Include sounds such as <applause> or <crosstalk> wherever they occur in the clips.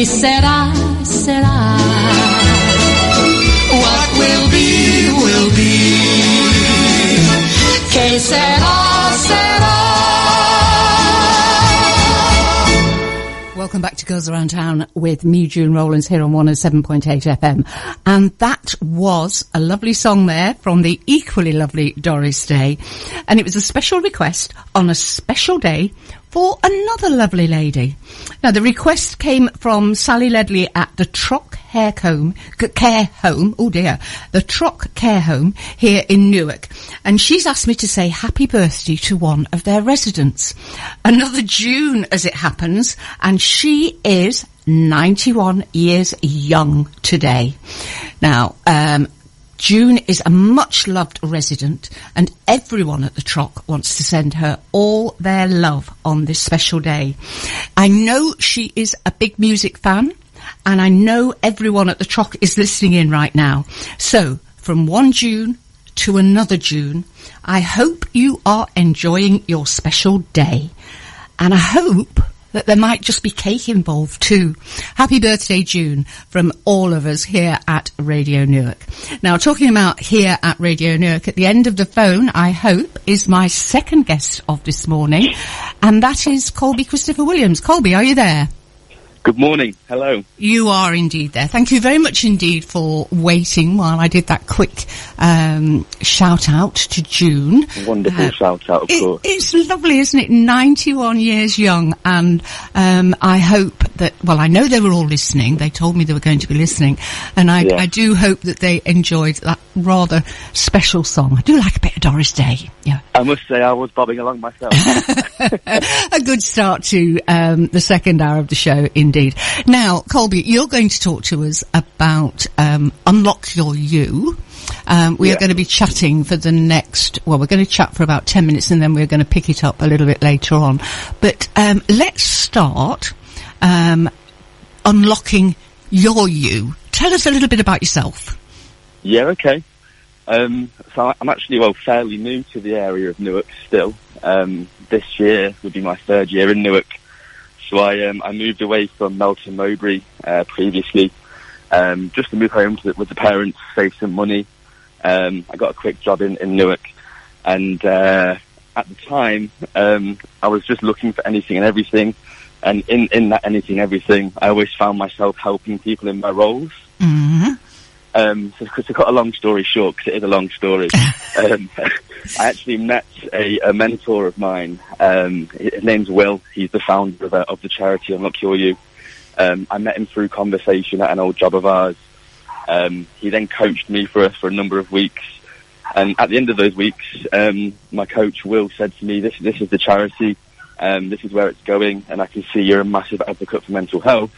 Que será, será. What will be, will be. Será, será. Welcome back to Girls Around Town with me, June Rollins, here on 107.8 FM. And that was a lovely song there from the equally lovely Doris Day. And it was a special request on a special day for another lovely lady. Now, the request came from Sally Ledley at the Trock Hair Comb, Care Home, oh dear, the Trock Care Home here in Newark. And she's asked me to say happy birthday to one of their residents. Another June, as it happens, and she is 91 years young today. Now, um, June is a much loved resident and everyone at the Trock wants to send her all their love on this special day. I know she is a big music fan and I know everyone at the Trock is listening in right now. So from one June to another June, I hope you are enjoying your special day and I hope that there might just be cake involved too. Happy birthday, June, from all of us here at Radio Newark. Now, talking about here at Radio Newark, at the end of the phone, I hope, is my second guest of this morning, and that is Colby Christopher Williams. Colby, are you there? Good morning. Hello. You are indeed there. Thank you very much indeed for waiting while I did that quick um, shout out to June. Wonderful Uh, shout out, of It- course. it's lovely, isn't it? 91 years young. And um, I hope that, well, I know they were all listening. They told me they were going to be listening. And I, Yeah. I do hope that they enjoyed that rather special song. I do like a bit of Doris Day. Yeah. I must say I was bobbing along myself. <laughs> a good start to um, the second hour of the show, indeed. Now, Colby, you're going to talk to us about um, Unlock Your You. Um, we are going to be chatting for the next, well, we're going to chat for about 10 minutes and then we're going to pick it up a little bit later on. But um, let's start um, unlocking your you. Tell us a little bit about yourself. Yeah, okay. Um, so I'm actually, well, fairly new to the area of Newark still. Um, this year would be my third year in Newark. So I, um, I moved away from Melton Mowbray, uh, previously, um, just to move home to, with the parents, save some money. Um, I got a quick job in, in Newark and, uh, at the time, um, I was just looking for anything and everything. And in, in that anything, everything, I always found myself helping people in my roles. Um, so, to cut a long story short, because it is a long story, <laughs> um, I actually met a, a mentor of mine. Um, his name's Will. He's the founder of, uh, of the charity Unlock Your You. Um, I met him through conversation at an old job of ours. Um, he then coached me for a, for a number of weeks, and at the end of those weeks, um, my coach Will said to me, "This this is the charity. Um, this is where it's going, and I can see you're a massive advocate for mental health."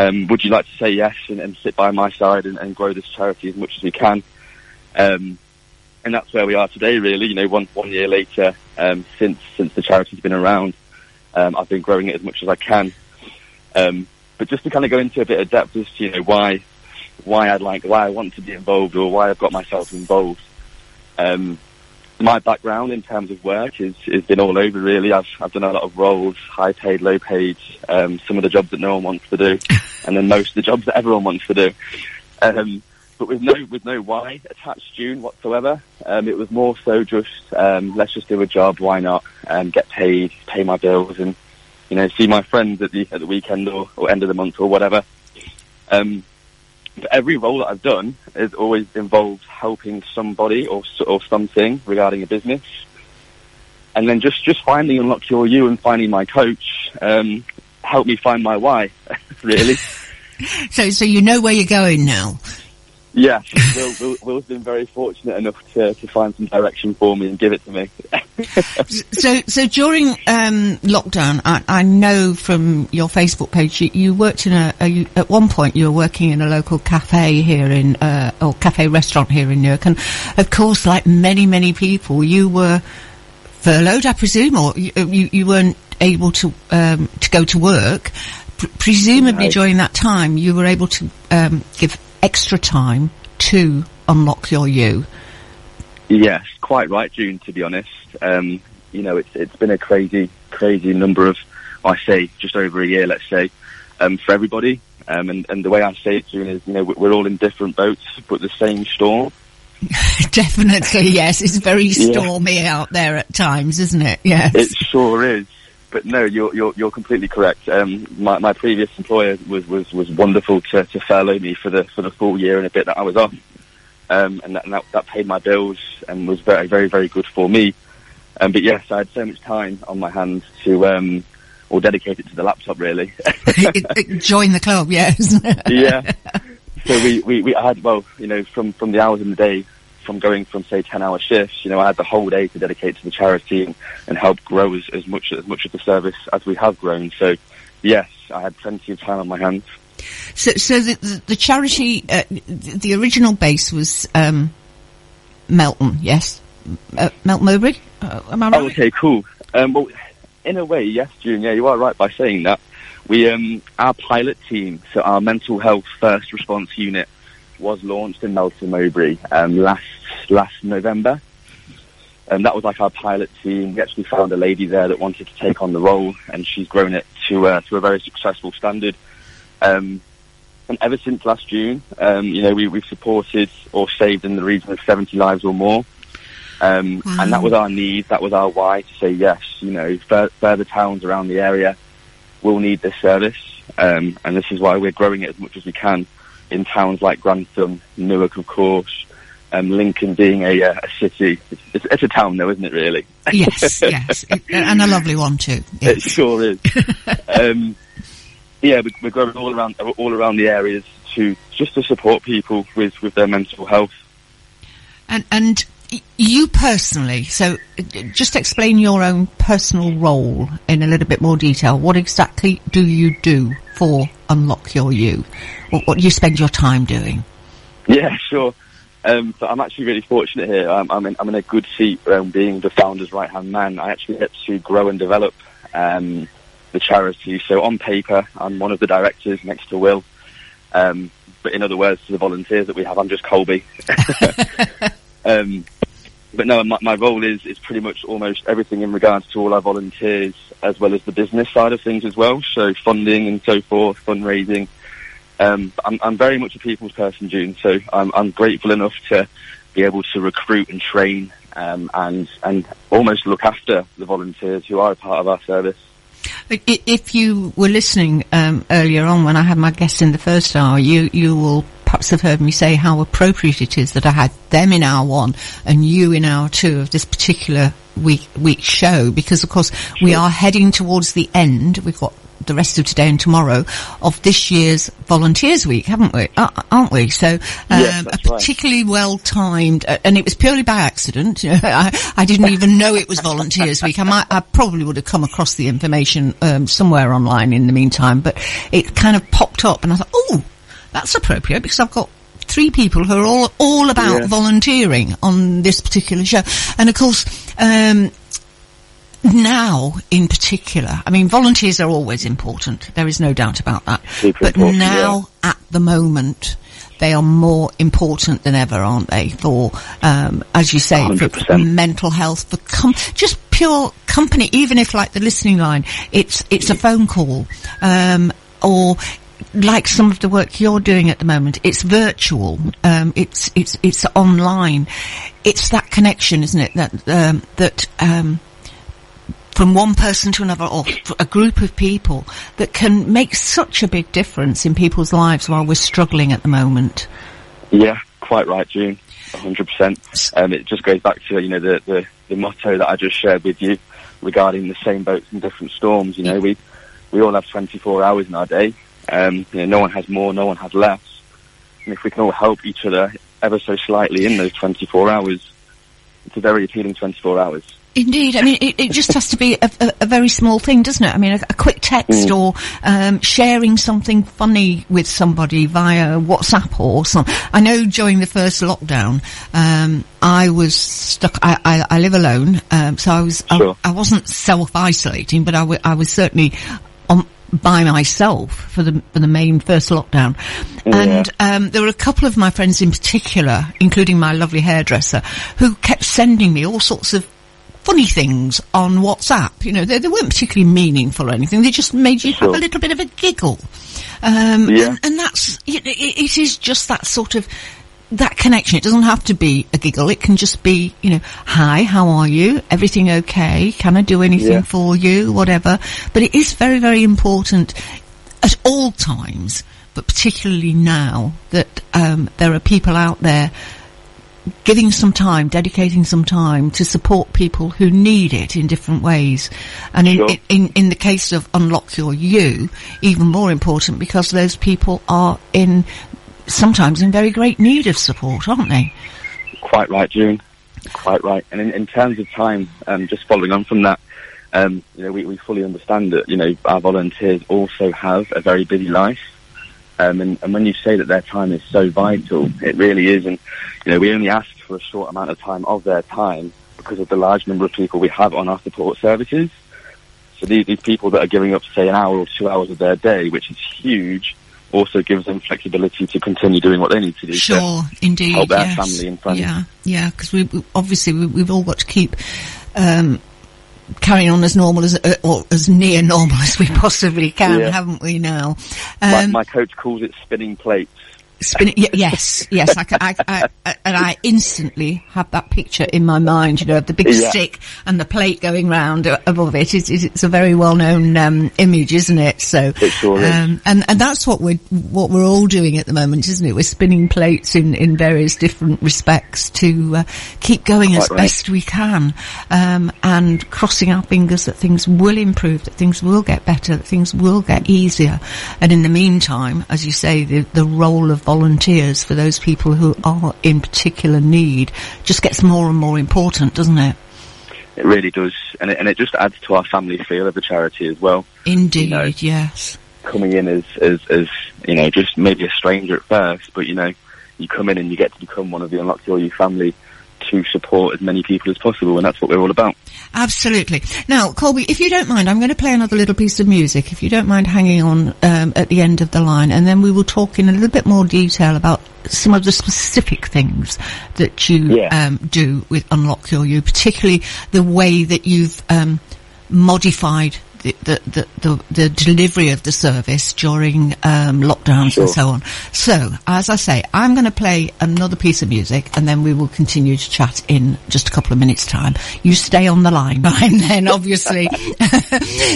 Um, would you like to say yes and, and sit by my side and, and grow this charity as much as we can? Um, and that's where we are today, really. You know, one one year later, um, since since the charity's been around, um, I've been growing it as much as I can. Um, but just to kind of go into a bit of depth as to you know why why I'd like why I want to be involved or why I've got myself involved. Um, my background in terms of work is has been all over really. I've I've done a lot of roles, high paid, low paid, um, some of the jobs that no one wants to do, <laughs> and then most of the jobs that everyone wants to do. Um, but with no with no why attached June whatsoever. Um, it was more so just um, let's just do a job, why not? Um, get paid, pay my bills, and you know see my friends at the at the weekend or, or end of the month or whatever. Um, every role that I've done has always involved helping somebody or or something regarding a business, and then just just finding unlock your you and finding my coach um, helped me find my why. <laughs> really, <laughs> So, so you know where you're going now. Yeah. Will, Will, Will's been very fortunate enough to to find some direction for me and give it to me. <laughs> So, so during um, lockdown, I, I know from your Facebook page you, you worked in a, a. you- At one point, you were working in a local cafe here in, uh, or cafe restaurant here in Newark, and of course, like many, many people, you were furloughed, I presume, or you, you, you weren't able to um, to go to work. P- presumably, during that time, you were able to um, give extra time to unlock your you. Yes, quite right, June. To be honest, um, you know, it's it's been a crazy, crazy number of, I say, just over a year, let's say. um, for everybody. Um, and, and the way I say it, June, is you know we- we're all in different boats, but the same storm. <laughs> Definitely, yes. It's very Yeah. stormy out there at times, isn't it? Yes. It sure is. But no, you're you're you're completely correct. Um, my my previous employer was was was wonderful to to furlough me for the for the full year and a bit that I was off. Um, and that, and that that paid my bills and was very very very good for me. Um, but yes, I had so much time on my hands to um, or dedicate it to the laptop really. <laughs> Join the club, yes. <laughs> yeah. So we, we, we I had well, you know, from, from the hours in the day, from going from say ten hour shifts, you know, I had the whole day to dedicate to the charity and, and help grow as, as much as much of the service as we have grown. So yes, I had plenty of time on my hands. So, so the, the, charity, uh, the, the original base was um, Melton, yes, uh, Melton Mowbray. Uh, am I right? Oh, okay, cool. Um, well, in a way, yes, June. Yeah, you are right by saying that. We, um, our pilot team, so our mental health first response unit, was launched in Melton Mowbray um, last last November. And that was like our pilot team. We actually found a lady there that wanted to take on the role, and she's grown it to uh, to a very successful standard. Um, and ever since last June, um, you know, we, we've supported or saved in the region of 70 lives or more. Um, Wow. And that was our need, that was our why to say yes. You know, fur- further towns around the area will need this service, um, and this is why we're growing it as much as we can in towns like Grantham, Newark, of course, um, Lincoln being a, uh, a city. It's, it's, a town, though, isn't it? Really? yes, <laughs> yes, and a lovely one too. It sure is. <laughs> um, yeah, we- we're growing all around all around the areas to just to support people with with their mental health. And and you personally, so uh, just explain your own personal role in a little bit more detail. What exactly do you do for Unlock Your You? What, what do you spend your time doing? Yeah, <laughs> sure. Um, so I'm actually really fortunate here. I'm, I'm, in, I'm in a good seat um, being the founder's right hand man. I actually get to grow and develop um, the charity. So on paper, I'm one of the directors next to Will. Um, but in other words, to the volunteers that we have, I'm just Colby. <laughs> <laughs> but no, my, my role is, is pretty much almost everything in regards to all our volunteers, as well as the business side of things as well. So funding and so forth, fundraising. Um, I'm, I'm very much a people's person, June. So I'm, I'm grateful enough to be able to recruit and train um, and and almost look after the volunteers who are a part of our service. If you were listening um, earlier on when I had my guests in the first hour, you you will perhaps have heard me say how appropriate it is that I had them in hour one and you in hour two of this particular week week's show because of course we are heading towards the end. We've got the rest of today and tomorrow of this year's Volunteers Week, haven't we? Uh, aren't we? So, um, Yes, a that's right. particularly well timed, uh, and it was purely by accident. <laughs> I, I didn't even know it was Volunteers Week. I might, I probably would have come across the information um, somewhere online in the meantime, but it kind of popped up, and I thought, oh, that's appropriate because I've got three people who are all all about Yeah. volunteering on this particular show, and of course. Um, now, in particular, I mean, volunteers are always important. There is no doubt about that. Super but now, at the moment, they are more important than ever, aren't they? For, um, as you say, for, for 100%. mental health, for com- just pure company. Even if, like the listening line, it's it's a phone call, um, or like some of the work you're doing at the moment, it's virtual. Um, it's it's it's online. It's that connection, isn't it? That um, that. Um, from one person to another or a group of people that can make such a big difference in people's lives while we're struggling at the moment. Yeah, quite right, June. 100%. Um, it just goes back to, you know, the, the, the motto that I just shared with you regarding the same boats and different storms. You know, we, we all have 24 hours in our day. Um, you know, no one has more, no one has less. And if we can all help each other ever so slightly in those 24 hours, it's a very appealing 24 hours. Indeed, I mean, it, it just has to be a, a, a very small thing, doesn't it? I mean, a, a quick text or um, sharing something funny with somebody via WhatsApp or something. I know during the first lockdown, um, I was stuck. I, I, I live alone, um, so I was Sure. I, I wasn't self isolating, but I, w- I was certainly by myself for the for the main first lockdown, and um, there were a couple of my friends in particular, including my lovely hairdresser, who kept sending me all sorts of funny things on WhatsApp. You know, they, they weren't particularly meaningful or anything. They just made you have a little bit of a giggle. Um, Yeah. and, and that's, it, it is just that sort of, that connection. It doesn't have to be a giggle. It can just be, you know, hi, how are you? Everything okay? Can I do anything Yeah. for you? Whatever. But it is very, very important at all times, but particularly now that um, there are people out there giving some time, dedicating some time to support people who need it in different ways. And in, Sure. in, in the case of Unlock Your You, even more important because those people are in, sometimes in very great need of support, aren't they? Quite right, June. Quite right. And in, in terms of time, um, just following on from that, um, you know, we, we fully understand that, you know, our volunteers also have a very busy life. Um, and, and when you say that their time is so vital, it really is. And, you know, we only ask for a short amount of time of their time because of the large number of people we have on our support services. So these, these people that are giving up, say, an hour or two hours of their day, which is huge, also gives them flexibility to continue doing what they need to do. to Sure, indeed. help their yes. family and friends. Yeah, yeah, because we, we obviously we, we've all got to keep um, carrying on as normal as uh, or as near <laughs> normal as we possibly can, Yeah. haven't we? Now, my, um, my coach calls it spinning plates. Spin yes, yes, I, I, I, and I instantly have that picture in my mind. You know, of the big Yeah. stick and the plate going round above it. It's, it's, a very well known um, image, isn't it? So, It sure um, and and that's what we're what we're all doing at the moment, isn't it? We're spinning plates in in various different respects to uh, keep going as right. best we can, um, and crossing our fingers that things will improve, that things will get better, that things will get easier. And in the meantime, as you say, the the role of volunteers for those people who are in particular need just gets more and more important, doesn't it? It really does, and it, and it just adds to our family feel of the charity as well. Indeed, know. yes. Coming in as, as as you know, just maybe a stranger at first, but you know, you come in and you get to become one of the Unlock Your You family to support as many people as possible, and that's what we're all about. Absolutely. Now, Colby, if you don't mind, I'm going to play another little piece of music. If you don't mind hanging on um, at the end of the line, and then we will talk in a little bit more detail about some of the specific things that you Yeah. um, do with Unlock Your You, particularly the way that you've um, modified. The, the, the, delivery of the service during um, lockdowns Sure. and so on. So, as I say, I'm going to play another piece of music and then we will continue to chat in just a couple of minutes' time. You stay on the line, <laughs> Brian, then, obviously. <laughs>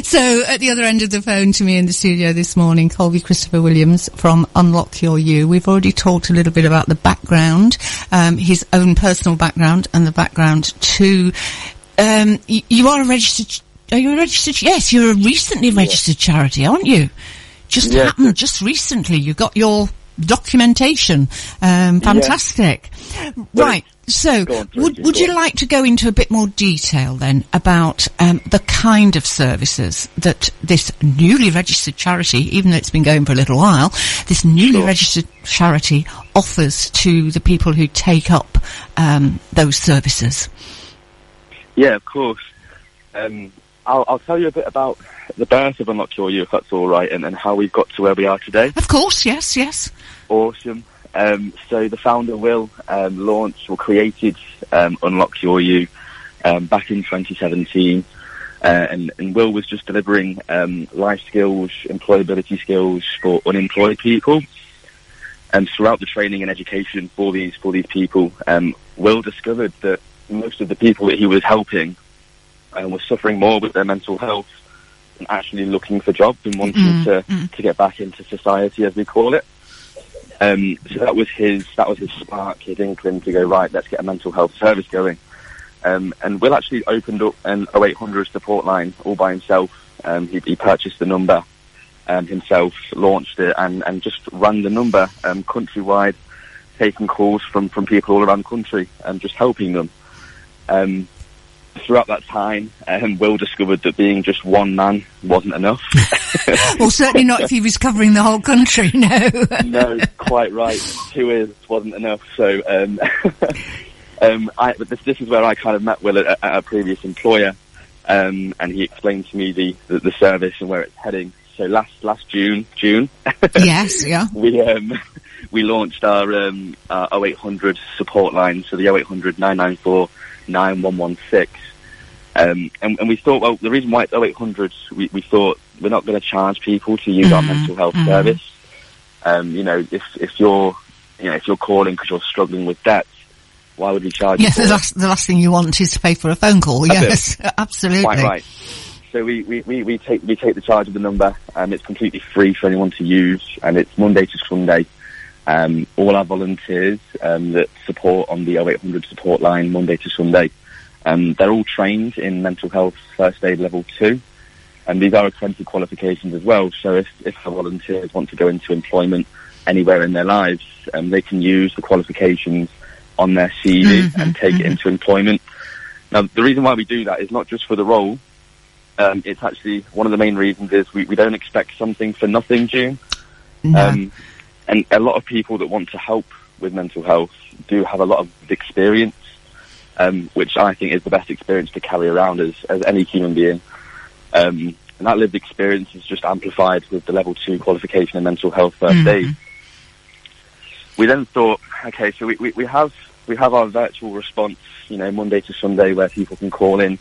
so, at the other end of the phone to me in the studio this morning, Colby Christopher Williams from Unlock Your You. We've already talked a little bit about the background, um, his own personal background and the background to, um, you are a registered, are you a registered, yes, you're a recently registered charity, aren't you? Just Yeah. happened just recently. You got your documentation. Um, fantastic. Right. So, on, would would you like to go into a bit more detail then about um, the kind of services that this newly registered charity, even though it's been going for a little while, this newly Sure. registered charity offers to the people who take up um, those services? Yeah, of course. Um, I'll, I'll tell you a bit about the birth of Unlock Your You, if that's all right, and, and how we've got to where we are today. Of course, yes, yes. Awesome. Um, so the founder Will um, launched or created um, Unlock Your You um, back in 2017, uh, and, and Will was just delivering um, life skills, employability skills for unemployed people. And throughout the training and education for these for these people, um, Will discovered that most of the people that he was helping um, were suffering more with their mental health and actually looking for jobs and wanting Mm, to, mm. to get back into society, as we call it. Um, so that was his that was his spark, his inkling to go right. Let's get a mental health service going. Um, and Will actually opened up an 0800 support line all by himself. Um, he, he purchased the number um, himself, launched it, and, and just ran the number um, countrywide, taking calls from, from people all around the country and just helping them. Throughout that time, um, Will discovered that being just one man wasn't enough. <laughs> well, certainly not if he was covering the whole country, no. <laughs> no, quite right. Two is wasn't enough. So, um, <laughs> um, I, but this, this is where I kind of met Will at, at a previous employer, um, and he explained to me the, the, the service and where it's heading. So last last June, June, yes, yeah. we um, we launched our um, our 0800 support line, so the 0800 994 9116. Um, and, and we thought, well, the reason why it's 0800, we, we thought we're not going to charge people to use our Mhm, mental health mhm. service. Um, you know, if, if you're, you know, if you're calling because you're struggling with debt, why would we charge you Yes, the last, the last thing you want is to pay for a phone call. That's. Yes, <laughs> absolutely. Quite right. So we, we, we, we take we take the charge of the number. Um, it's completely free for anyone to use, and it's Monday to Sunday. Um, all our volunteers um, that support on the 0800 support line Monday to Sunday, um, they're all trained in mental health first aid level two, and these are accredited qualifications as well. So if if our volunteers want to go into employment anywhere in their lives, um, they can use the qualifications on their CV Mhm, and take it mhm. into employment. Now, the reason why we do that is not just for the role. Um, it's actually one of the main reasons is we, we don't expect something for nothing, June. No. Um, and a lot of people that want to help with mental health do have a lot of experience, um, which I think is the best experience to carry around as, as any human being. Um, and that lived experience is just amplified with the level two qualification in mental health first Mhm. aid. We then thought, okay, so we, we, we have we have our virtual response, you know, Monday to Sunday where people can call in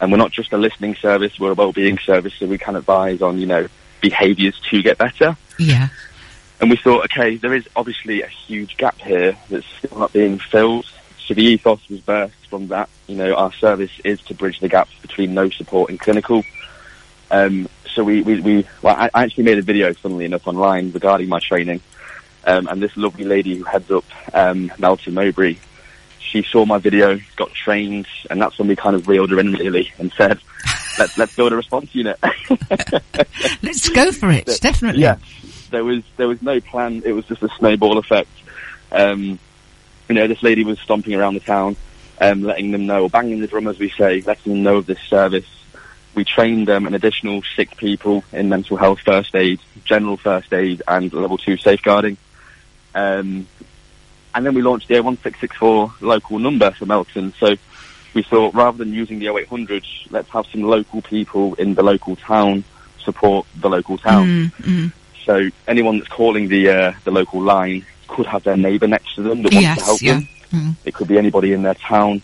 and we're not just a listening service, we're a well-being service, so we can advise on, you know, behaviours to get better. yeah. And we thought, okay, there is obviously a huge gap here that's still not being filled. So the ethos was birthed from that. You know, our service is to bridge the gaps between no support and clinical. Um, so we, we, we well, I actually made a video, funnily enough, online regarding my training. Um, and this lovely lady who heads up um, Melton Mowbray, she saw my video, got trained, and that's when we kind of reeled her in really and said, <laughs> let's, let's build a response unit. <laughs> Let's go for it. Definitely. Yeah, there was there was no plan. It was just a snowball effect. Um, you know, this lady was stomping around the town, um, letting them know, banging the drum as we say, letting them know of this service. We trained um, an additional six people in mental health first aid, general first aid, and level two safeguarding. Um, and then we launched the 01664 local number for Melton. So we thought rather than using the 0800, let's have some local people in the local town support the local town. Mm, mm. So anyone that's calling the uh, the local line could have their neighbour next to them that wants to help yeah. them. Mm. It could be anybody in their town.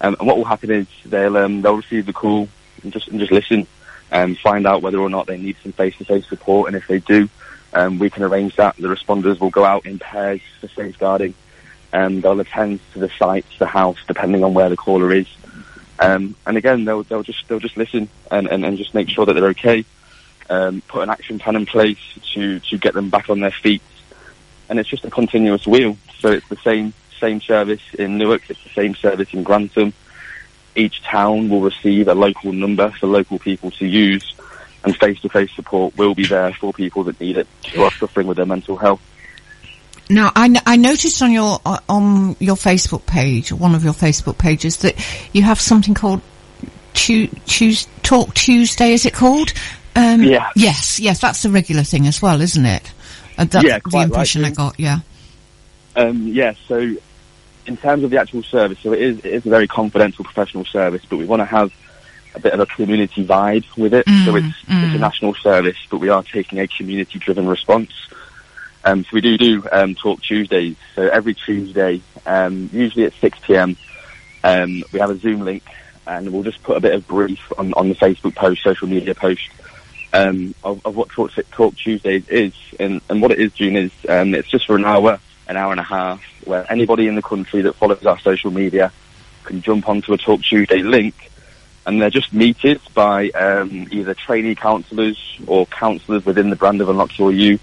Um, and what will happen is they'll um, they'll receive the call and just and just listen and find out whether or not they need some face to face support. And if they do, um, we can arrange that. The responders will go out in pairs for safeguarding, and they'll attend to the site, the house, depending on where the caller is. Um, and again, they'll they'll just they'll just listen and, and, and just make sure that they're okay. Um, put an action plan in place to to get them back on their feet, and it's just a continuous wheel. So it's the same same service in Newark, it's the same service in Grantham. Each town will receive a local number for local people to use, and face-to-face support will be there for people that need it who are suffering with their mental health. Now, I, n- I noticed on your on your Facebook page, one of your Facebook pages, that you have something called Tu- Tues- Talk Tuesday. Is it called? Um, Yeah. Yes, yes, that's the regular thing as well, isn't it? Uh, that's Yeah, the impression I got. Yeah. Um, yeah, so in terms of the actual service, so it is, it is a very confidential professional service, but we want to have a bit of a community vibe with it. so Mm, it's, it's a mm. national service, but we are taking a community-driven response. Um, so we do do um, Talk Tuesdays. So every Tuesday, um, usually at 6 p.m., um, we have a Zoom link, and we'll just put a bit of brief on, on the Facebook post, social media post, um, of, of what Talk, Talk Tuesdays is. And, and what it is, June, is um, it's just for an hour, an hour and a half, where anybody in the country that follows our social media can jump onto a Talk Tuesday link, and they're just meted by um, either trainee counsellors or counsellors within the brand of Unlock Your You.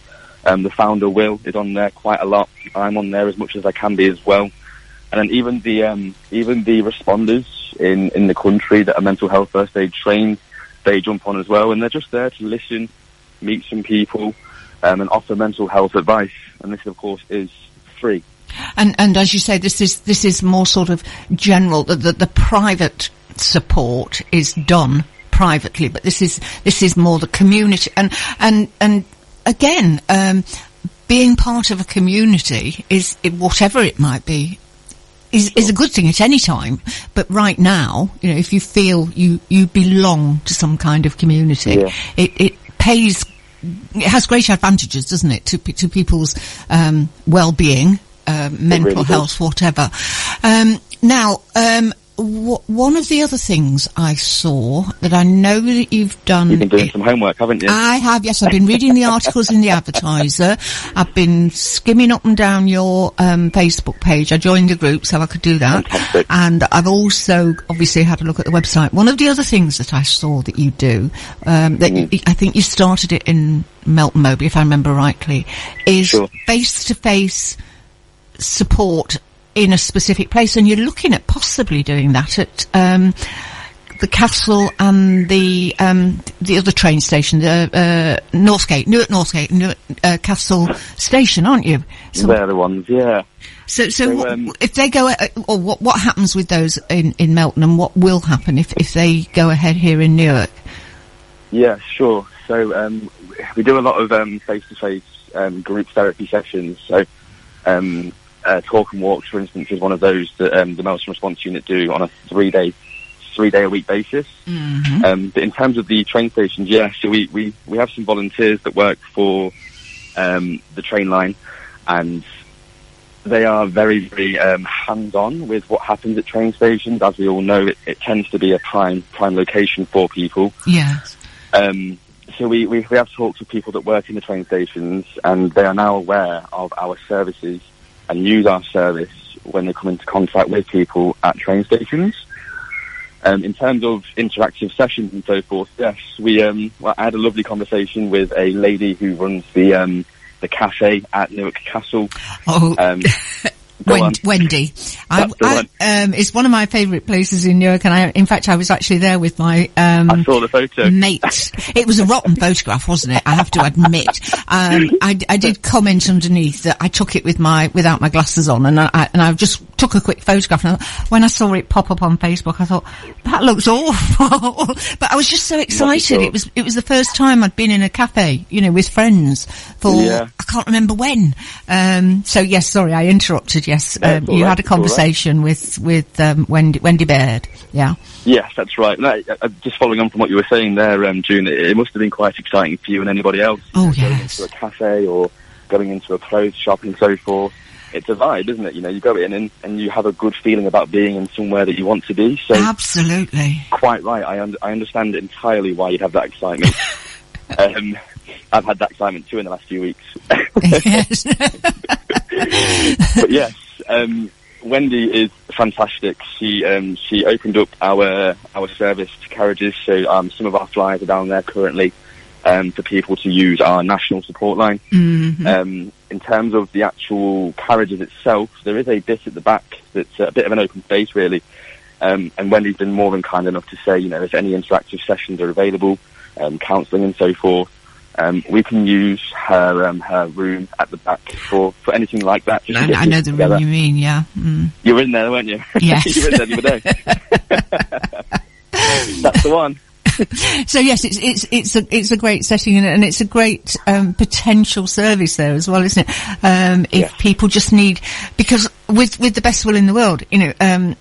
Um, the founder Will is on there quite a lot. I'm on there as much as I can be as well. And then even the um, even the responders in, in the country that are mental health first aid trained, they jump on as well, and they're just there to listen, meet some people, um, and offer mental health advice. And this, of course, is free. And and as you say, this is this is more sort of general. The the, the private support is done privately, but this is this is more the community. And and and again, um, being part of a community is whatever it might be. Is, is a good thing at any time, but right now, you know, if you feel you, you belong to some kind of community, Yeah. it, it pays it has great advantages, doesn't it, to to people's um, well-being, um, mental really does. health, whatever. Um, now, um, w- one of the other things I saw that I know that you've done. You've been doing some homework, haven't you? I have, yes. I've been reading the <laughs> articles in the Advertiser. I've been skimming up and down your um, Facebook page. I joined a group so I could do that. Fantastic. And I've also obviously had a look at the website. One of the other things that I saw that you do, um, that Mm-hmm. you, I think you started it in Melton Mowbray, if I remember rightly, is face-to-face support in a specific place, and you're looking at possibly doing that at um, the castle and the um, the other train station, the uh, Northgate, Newark Northgate, Newark uh, Castle Station, aren't you? So, They're the ones, yeah. so, so, So, um, if they go, uh, or what what happens with those in in Melton, and what will happen if if they go ahead here in Newark? Yeah, sure. So um, we do a lot of um, face-to-face um, group therapy sessions. So um, uh, talk and walks, for instance, is one of those that um, the Melton Response Unit do on a three-day, three-day-a-week basis. Um, but in terms of the train stations, yeah, so we, we, we have some volunteers that work for um, the train line, and they are very, very um, hands-on with what happens at train stations. As we all know, it, it tends to be a prime prime location for people. Yes. Um, so we, we, we have talked to people that work in the train stations and they are now aware of our services and use our service when they come into contact with people at train stations. Um, in terms of interactive sessions and so forth, yes, we um, well, I had a lovely conversation with a lady who runs the um, the cafe at Newark Castle. Oh, <laughs> Go on. Wen- Wendy. <laughs> I, I, um, it's one of my favourite places in Newark, and I, in fact, I was actually there with my um, I saw the photo. mate. <laughs> It was a rotten photograph, wasn't it? I have to admit. Um, I, I did comment underneath that I took it with my without my glasses on, and I and I just took a quick photograph. And when I saw it pop up on Facebook, I thought that looks awful. <laughs> but I was just so excited. It was it was the first time I'd been in a cafe, you know, with friends for Yeah. I can't remember when. Um, so yes, sorry, I interrupted. Yes, um, you right, had a all right. conversation with with um, Wendy Wendy Baird. Yeah. Yes, that's right. No, just following on from what you were saying there, um, June, it, it must have been quite exciting for you and anybody else. Oh, Going yes. into a cafe or going into a clothes shop and so forth. It's a vibe, isn't it? You know, you go in and, and you have a good feeling about being in somewhere that you want to be. So, Absolutely. quite right. I, un- I understand entirely why you'd have that excitement. <laughs> um, I've had that excitement too in the last few weeks. yes. <laughs> but yes, um, Wendy is fantastic. She um, she opened up our our service to carriages, so um, some of our flyers are down there currently um, for people to use our national support line. Mhm. Um, in terms of the actual carriages itself, there is a bit at the back that's a bit of an open space, really. Um, and Wendy's been more than kind enough to say, you know, if any interactive sessions are available, um, counselling and so forth, um, we can use her um, her room at the back for, for anything like that. I, I know the together. room you mean, yeah. Mm. You were in there, weren't you? Yes. <laughs> you were in there the. <laughs> That's the one. So yes, it's it's it's a it's a great setting and, it's a great um, potential service there as well, isn't it? Um, if Yes. people just need because with with the best will in the world, you know, um,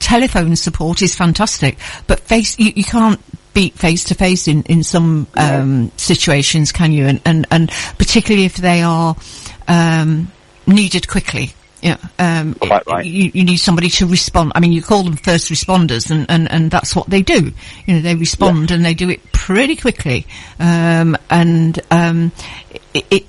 telephone support is fantastic, but face you, you can't beat face to face in in some um, situations, can you? And, and and particularly if they are um, needed quickly. Yeah, um, Quite right. you, you need somebody to respond. I mean, you call them first responders, and, and, and that's what they do. You know, they respond and they do it pretty quickly. Um, and um, it, it,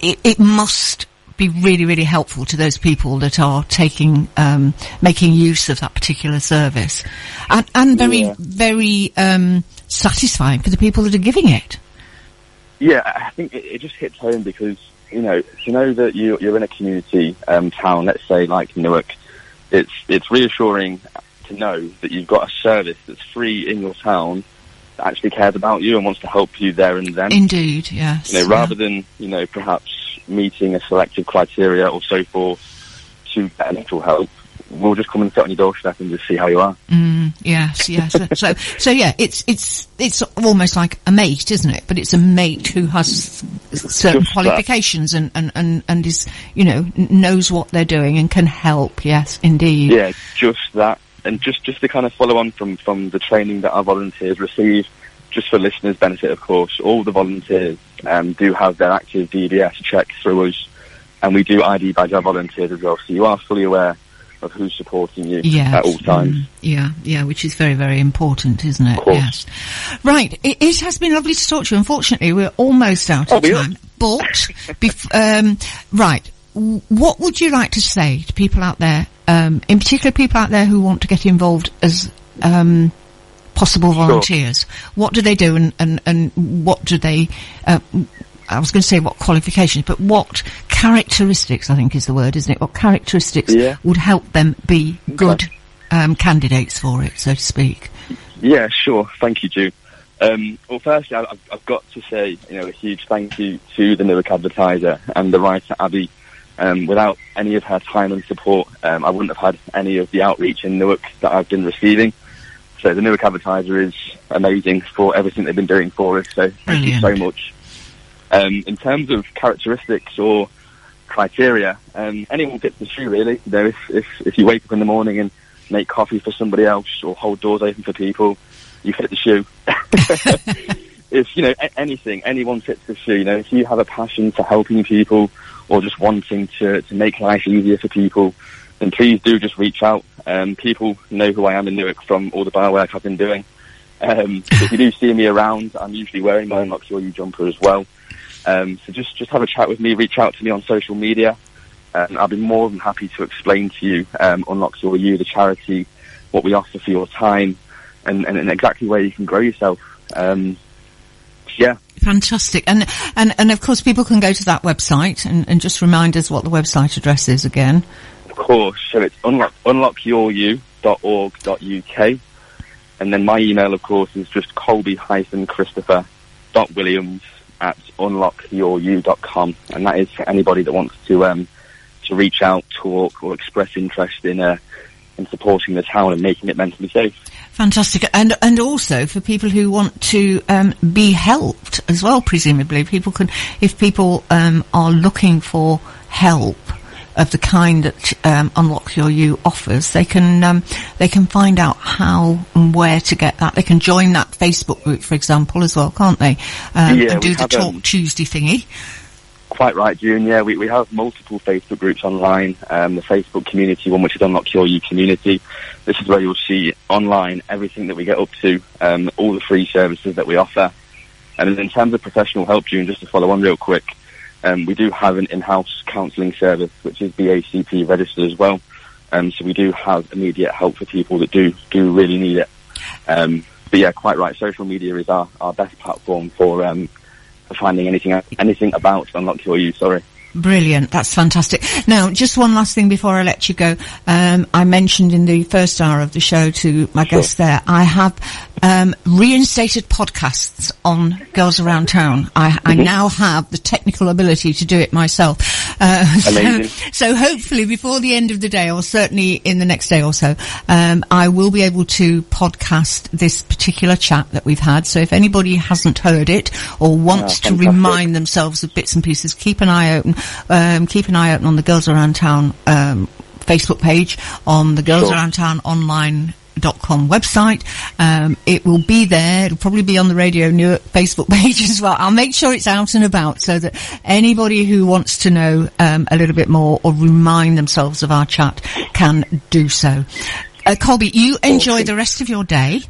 it, it must be really, really helpful to those people that are taking, um, making use of that particular service, and, and very, Yeah. very um, satisfying for the people that are giving it. Yeah, I think it, it just hits home because you know to know that you you're in a community um, town, let's say like Newark, it's it's reassuring to know that you've got a service that's free in your town that actually cares about you and wants to help you there and then. Indeed, yes. you know, rather than you know perhaps meeting a selective criteria or so forth to get initial help, we'll just come and sit on your doorstep and just see how you are. Mm, yes, yes. so, so yeah, it's it's it's almost like a mate, isn't it? But it's a mate who has certain Just that. qualifications and, and, and, and is you know knows what they're doing and can help. Yes, indeed. Yeah, just that, and just just to kind of follow on from from the training that our volunteers receive. Just for listeners' benefit, of course, all the volunteers um, do have their active DBS check through us, and we do ID badge our volunteers as well. So you are fully aware of who's supporting you Yeah. at all times. Mm, yeah, yeah, which is very, very important, isn't it? Of course. Yes. Right. It, it has been lovely to talk to you. Unfortunately, we're almost out Oh, of are. time. But, bef- um, right. What would you like to say to people out there, um, in particular people out there who want to get involved as, um, possible volunteers? What do they do and, and, and what do they, uh, I was going to say what qualifications, but what characteristics, I think is the word, isn't it? What characteristics Yeah. would help them be good um, candidates for it, so to speak? Yeah, sure. Thank you, Jude. Um, well, firstly, I- I've, I've got to say, you know, a huge thank you to the Newark Advertiser and the writer Abby. Um, without any of her time and support, um, I wouldn't have had any of the outreach in Newark that I've been receiving. So the Newark Advertiser is amazing for everything they've been doing for us. So thank you so much. Um, in terms of characteristics or criteria, um, anyone fits the shoe really. You know, if, if, if you wake up in the morning and make coffee for somebody else or hold doors open for people, you fit the shoe. <laughs> if, you know, anything, anyone fits the shoe. You know, if you have a passion for helping people or just wanting to, to make life easier for people, then please do just reach out. Um, people know who I am in Newark from all the bar work I've been doing. Um, if you do see me around, I'm usually wearing my Unlock Your You jumper as well. Um, so just, just have a chat with me, reach out to me on social media. Um, I'll be more than happy to explain to you um, Unlock Your You, the charity, what we offer for your time, and, and, and exactly where you can grow yourself. Um, yeah, Fantastic. And, and, and of course people can go to that website and, and just remind us what the website address is again. Course. So it's unlock, unlockyouryou.org.uk. And then my email, of course, is just colby-christopher.williams at unlockyouryou.com. And that is for anybody that wants to, um, to reach out, talk, or express interest in, uh, in supporting the town and making it mentally safe. Fantastic. And, and also for people who want to, um, be helped as well, presumably. People can, if people, um, are looking for help of the kind that, um, Unlock Your You offers, they can, um, they can find out how and where to get that. They can join that Facebook group, for example, as well, can't they? Um, Yeah, and do the Talk um, Tuesday thingy. Quite right, June. Yeah, we, we have multiple Facebook groups online. Um, the Facebook community one, which is Unlock Your You Community. This is where you'll see online everything that we get up to, um, all the free services that we offer. And in terms of professional help, June, just to follow on real quick, um, we do have an in-house counselling service, which is BACP registered as well. Um, so we do have immediate help for people that do do really need it. Um, but yeah, quite right. Social media is our, our best platform for um, for finding anything anything about Unlock Your You. Sorry. Brilliant. That's fantastic. Now, just one last thing before I let you go. Um, I mentioned in the first hour of the show to my Sure. guest there, I have um, reinstated podcasts on Girls Around Town. I, I now have the technical ability to do it myself. Uh, so- <laughs> Amazing. So, hopefully before the end of the day, or certainly in the next day or so, um, I will be able to podcast this particular chat that we've had. So if anybody hasn't heard it or wants to remind themselves of bits and pieces, keep an eye open. Um, keep an eye open on the Girls Around Town um, Facebook page, on the Girls Sure. Around Town online dot com website. Um, it will be there. It'll probably be on the Radio Newark Facebook <laughs> page as well. I'll make sure it's out and about so that anybody who wants to know um, a little bit more or remind themselves of our chat can do so. Uh, Colby, you enjoy the rest of your day.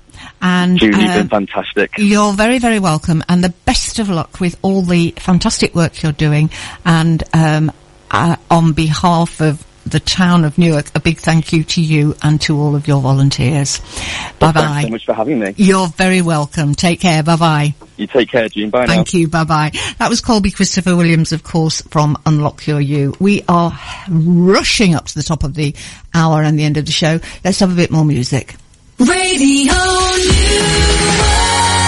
And June, you've um, been fantastic. you're very, very welcome, and the best of luck with all the fantastic work you're doing. And um, uh, on behalf of the town of Newark, a big thank you to you and to all of your volunteers. Bye bye. Thanks so much for having me. You're very welcome. Take care. Bye bye. You take care, Jean. Bye now. Thank you. Bye bye. That was Colby Christopher Williams, of course, from Unlock Your You. We are rushing up to the top of the hour and the end of the show. Let's have a bit more music. Radio News.